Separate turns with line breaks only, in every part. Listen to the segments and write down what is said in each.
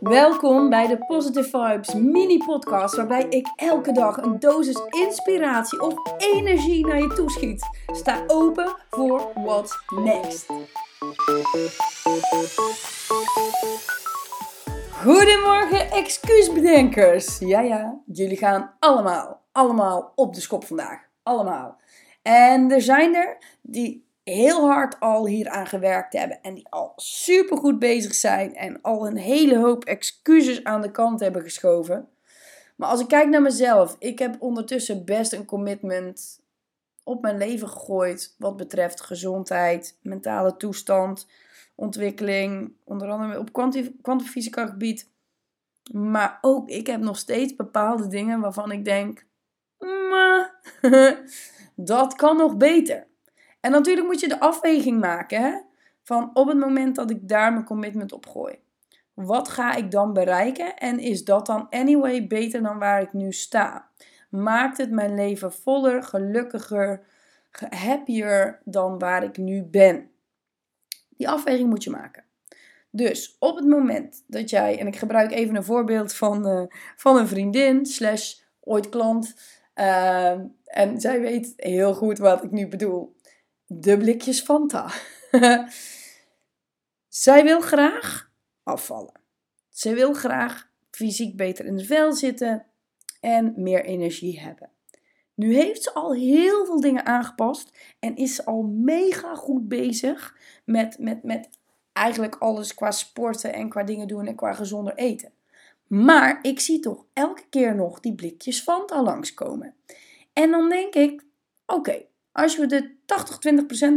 Welkom bij de Positive Vibes mini podcast waarbij ik elke dag een dosis inspiratie of energie naar je toeschiet. Sta open voor what's next. Goedemorgen excuusbedenkers. Ja ja, jullie gaan allemaal, allemaal op de schop vandaag. Allemaal. En er zijn er die heel hard al hier aan gewerkt hebben en die al super goed bezig zijn en al een hele hoop excuses aan de kant hebben geschoven. Maar als ik kijk naar mezelf, ik heb ondertussen best een commitment op mijn leven gegooid wat betreft gezondheid, mentale toestand, ontwikkeling, onder andere op kwantumfysica gebied. Maar ook ik heb nog steeds bepaalde dingen waarvan ik denk, dat kan nog beter. En natuurlijk moet je de afweging maken hè? van op het moment dat ik daar mijn commitment op gooi. Wat ga ik dan bereiken en is dat dan anyway beter dan waar ik nu sta? Maakt het mijn leven voller, gelukkiger, happier dan waar ik nu ben? Die afweging moet je maken. Dus op het moment dat jij, en ik gebruik even een voorbeeld van, uh, van een vriendin, slash ooit klant, uh, en zij weet heel goed wat ik nu bedoel de blikjes Fanta. Zij wil graag afvallen. Zij wil graag fysiek beter in het vel zitten en meer energie hebben. Nu heeft ze al heel veel dingen aangepast en is ze al mega goed bezig met, met, met eigenlijk alles qua sporten en qua dingen doen en qua gezonder eten. Maar ik zie toch elke keer nog die blikjes Fanta langskomen. En dan denk ik, oké, als we de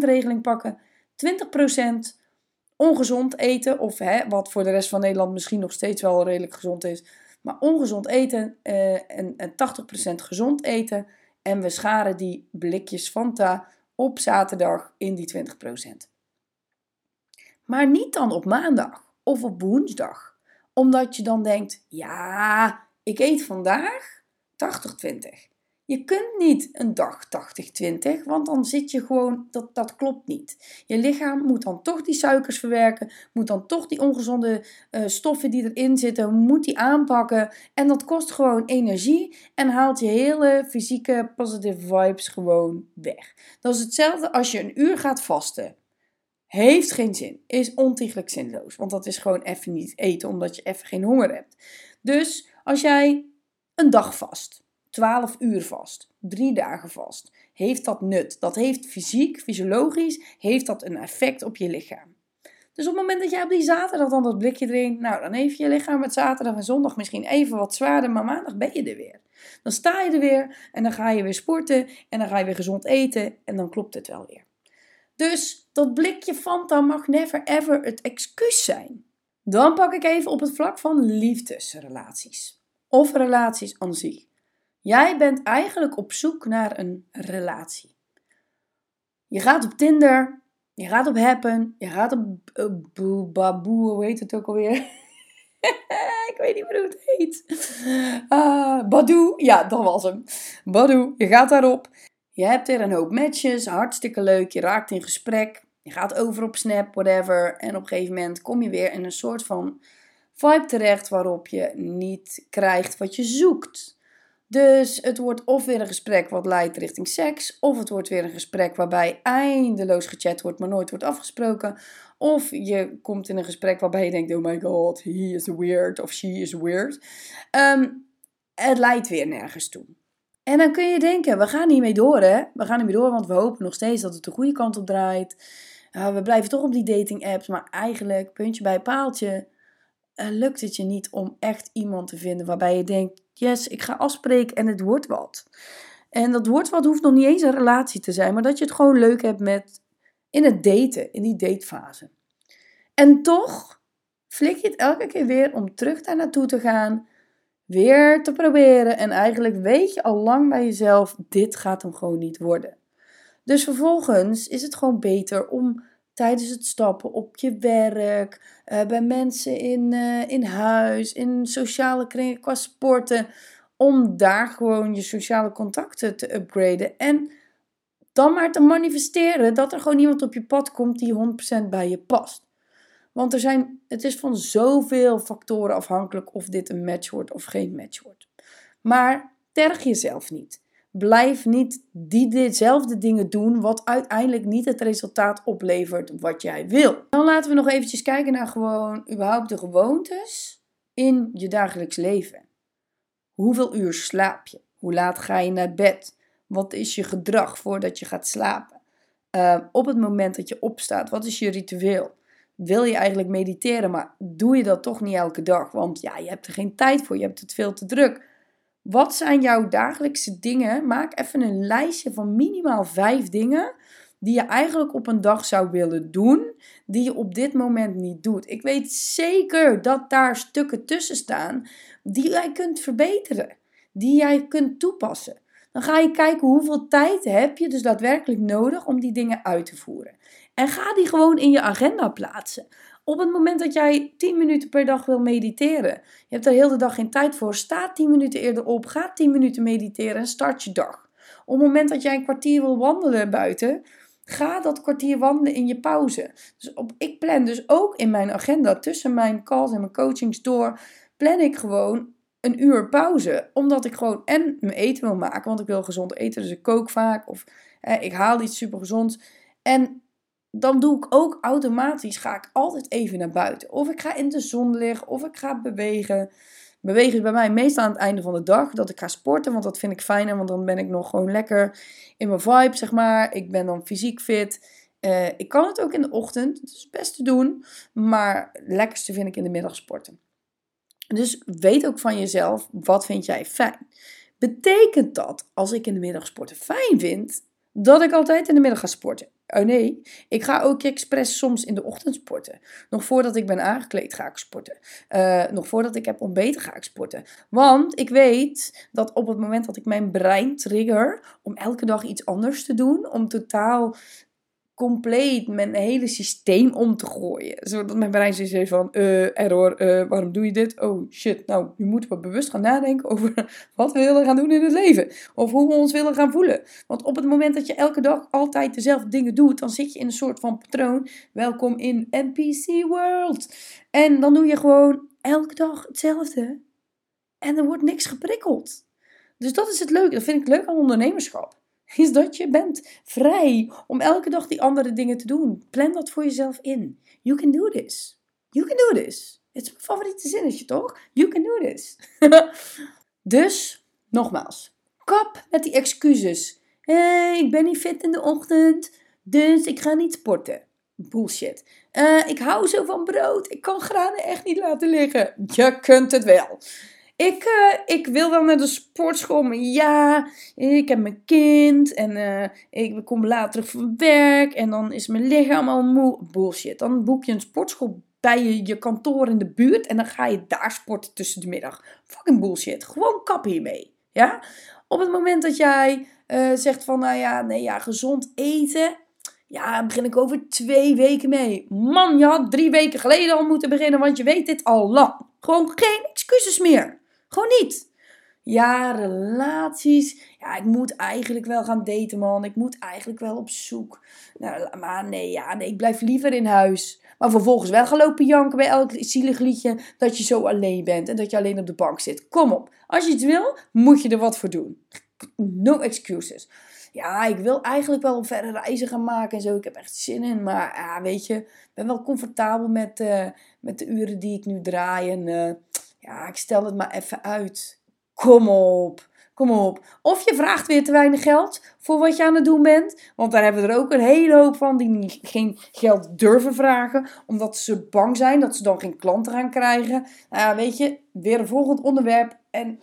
80-20% regeling pakken, 20% ongezond eten, of hè, wat voor de rest van Nederland misschien nog steeds wel redelijk gezond is, maar ongezond eten uh, en, en 80% gezond eten. En we scharen die blikjes Fanta op zaterdag in die 20%. Maar niet dan op maandag of op woensdag. Omdat je dan denkt, ja, ik eet vandaag 80-20. Je kunt niet een dag 80-20, want dan zit je gewoon, dat, dat klopt niet. Je lichaam moet dan toch die suikers verwerken, moet dan toch die ongezonde uh, stoffen die erin zitten, moet die aanpakken. En dat kost gewoon energie en haalt je hele fysieke positive vibes gewoon weg. Dat is hetzelfde als je een uur gaat vasten. Heeft geen zin, is ontiegelijk zinloos, want dat is gewoon even niet eten omdat je even geen honger hebt. Dus als jij een dag vast 12 uur vast, drie dagen vast. Heeft dat nut? Dat heeft fysiek, fysiologisch, heeft dat een effect op je lichaam. Dus op het moment dat jij op die zaterdag dan dat blikje drinkt, nou dan heeft je lichaam met zaterdag en zondag misschien even wat zwaarder, maar maandag ben je er weer. Dan sta je er weer en dan ga je weer sporten en dan ga je weer gezond eten en dan klopt het wel weer. Dus dat blikje Fanta mag never ever het excuus zijn. Dan pak ik even op het vlak van liefdesrelaties. Of relaties aan zich. Jij bent eigenlijk op zoek naar een relatie. Je gaat op Tinder, je gaat op Happen, je gaat op uh, Baboe, hoe heet het ook alweer? ik weet niet meer hoe het heet. Uh, Badoo, ja, dat was hem. Badoo, je gaat daarop. Je hebt er een hoop matches, hartstikke leuk. Je raakt in gesprek. Je gaat over op Snap, whatever. En op een gegeven moment kom je weer in een soort van vibe terecht waarop je niet krijgt wat je zoekt. Dus het wordt of weer een gesprek wat leidt richting seks, of het wordt weer een gesprek waarbij eindeloos gechat wordt, maar nooit wordt afgesproken. Of je komt in een gesprek waarbij je denkt: oh my god, he is weird of she is weird. Um, het leidt weer nergens toe. En dan kun je denken: we gaan hiermee door, hè? We gaan hiermee door, want we hopen nog steeds dat het de goede kant op draait. Uh, we blijven toch op die dating apps, maar eigenlijk, puntje bij paaltje, uh, lukt het je niet om echt iemand te vinden waarbij je denkt: yes, ik ga afspreken en het wordt wat. En dat wordt wat hoeft nog niet eens een relatie te zijn, maar dat je het gewoon leuk hebt met in het daten, in die datefase. En toch flik je het elke keer weer om terug daar naartoe te gaan, weer te proberen. En eigenlijk weet je al lang bij jezelf, dit gaat hem gewoon niet worden. Dus vervolgens is het gewoon beter om tijdens het stappen op je werk, uh, bij mensen in, uh, in huis, in sociale kringen, qua sporten. Om daar gewoon je sociale contacten te upgraden. En dan maar te manifesteren dat er gewoon iemand op je pad komt die 100% bij je past. Want er zijn, het is van zoveel factoren afhankelijk of dit een match wordt of geen match wordt. Maar terg jezelf niet. Blijf niet die dezelfde dingen doen wat uiteindelijk niet het resultaat oplevert wat jij wil. Dan laten we nog eventjes kijken naar gewoon überhaupt de gewoontes in je dagelijks leven. Hoeveel uur slaap je? Hoe laat ga je naar bed? Wat is je gedrag voordat je gaat slapen? Uh, op het moment dat je opstaat, wat is je ritueel? Wil je eigenlijk mediteren, maar doe je dat toch niet elke dag? Want ja, je hebt er geen tijd voor, je hebt het veel te druk. Wat zijn jouw dagelijkse dingen? Maak even een lijstje van minimaal vijf dingen die je eigenlijk op een dag zou willen doen, die je op dit moment niet doet. Ik weet zeker dat daar stukken tussen staan die jij kunt verbeteren, die jij kunt toepassen. Dan ga je kijken hoeveel tijd heb je dus daadwerkelijk nodig om die dingen uit te voeren. En ga die gewoon in je agenda plaatsen. Op het moment dat jij 10 minuten per dag wil mediteren, je hebt er heel de dag geen tijd voor, sta 10 minuten eerder op, ga 10 minuten mediteren en start je dag. Op het moment dat jij een kwartier wil wandelen buiten, ga dat kwartier wandelen in je pauze. Dus op, ik plan dus ook in mijn agenda tussen mijn calls en mijn coachings door, plan ik gewoon een uur pauze. Omdat ik gewoon en mijn eten wil maken, want ik wil gezond eten, dus ik kook vaak of ik haal iets super gezonds. En dan doe ik ook automatisch, ga ik altijd even naar buiten. Of ik ga in de zon liggen, of ik ga bewegen. Bewegen is bij mij meestal aan het einde van de dag, dat ik ga sporten, want dat vind ik fijner, want dan ben ik nog gewoon lekker in mijn vibe, zeg maar. Ik ben dan fysiek fit. Uh, ik kan het ook in de ochtend, het is best te doen, maar het lekkerste vind ik in de middag sporten. Dus weet ook van jezelf, wat vind jij fijn? Betekent dat, als ik in de middag sporten fijn vind, dat ik altijd in de middag ga sporten? Oh nee, ik ga ook expres soms in de ochtend sporten. Nog voordat ik ben aangekleed ga ik sporten. Uh, nog voordat ik heb ontbeten ga ik sporten. Want ik weet dat op het moment dat ik mijn brein trigger om elke dag iets anders te doen, om totaal compleet mijn hele systeem om te gooien. Zodat mijn brein zoiets van, uh, error, uh, waarom doe je dit? Oh shit, nou, nu moeten we bewust gaan nadenken over wat we willen gaan doen in het leven. Of hoe we ons willen gaan voelen. Want op het moment dat je elke dag altijd dezelfde dingen doet, dan zit je in een soort van patroon. Welkom in NPC World. En dan doe je gewoon elke dag hetzelfde. En er wordt niks geprikkeld. Dus dat is het leuke. Dat vind ik leuk aan ondernemerschap is dat je bent vrij om elke dag die andere dingen te doen. Plan dat voor jezelf in. You can do this. You can do this. Het is mijn favoriete zinnetje, toch? You can do this. dus, nogmaals, kap met die excuses. Hey, ik ben niet fit in de ochtend, dus ik ga niet sporten. Bullshit. Uh, ik hou zo van brood. Ik kan granen echt niet laten liggen. Je kunt het wel. Ik, uh, ik wil wel naar de sportschool, maar ja, ik heb mijn kind en uh, ik kom later terug van werk en dan is mijn lichaam al moe. Bullshit. Dan boek je een sportschool bij je, kantoor in de buurt en dan ga je daar sporten tussen de middag. Fucking bullshit. Gewoon kap hiermee. Ja? Op het moment dat jij uh, zegt van, nou ja, nee ja, gezond eten. Ja, begin ik over twee weken mee. Man, je had drie weken geleden al moeten beginnen, want je weet dit al lang. Gewoon geen excuses meer. Gewoon niet. Ja, relaties. Ja, ik moet eigenlijk wel gaan daten, man. Ik moet eigenlijk wel op zoek. Nou, maar nee, ja, nee, ik blijf liever in huis. Maar vervolgens wel gaan lopen janken bij elk zielig liedje dat je zo alleen bent en dat je alleen op de bank zit. Kom op. Als je het wil, moet je er wat voor doen. No excuses. Ja, ik wil eigenlijk wel verder reizen gaan maken en zo. Ik heb echt zin in. Maar ja, weet je, ik ben wel comfortabel met, uh, met de uren die ik nu draai. En uh, ja, ik stel het maar even uit. Kom op. Kom op. Of je vraagt weer te weinig geld voor wat je aan het doen bent. Want daar hebben we er ook een hele hoop van die geen geld durven vragen. Omdat ze bang zijn dat ze dan geen klanten gaan krijgen. Nou ja, weet je, weer een volgend onderwerp. En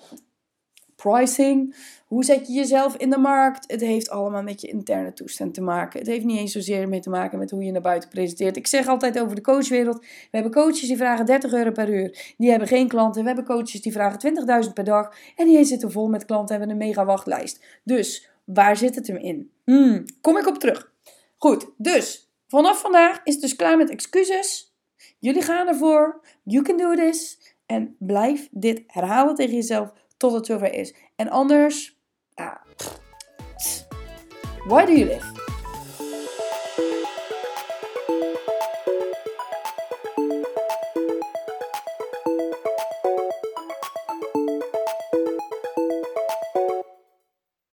pricing. Hoe zet je jezelf in de markt? Het heeft allemaal met je interne toestand te maken. Het heeft niet eens zozeer mee te maken met hoe je naar buiten presenteert. Ik zeg altijd over de coachwereld. We hebben coaches die vragen 30 euro per uur. Die hebben geen klanten. We hebben coaches die vragen 20.000 per dag. En die zitten vol met klanten en hebben een mega wachtlijst. Dus waar zit het hem in? Hmm, kom ik op terug. Goed, dus vanaf vandaag is het dus klaar met excuses. Jullie gaan ervoor. You can do this. En blijf dit herhalen tegen jezelf tot het zover is. En anders, ja, why do you live?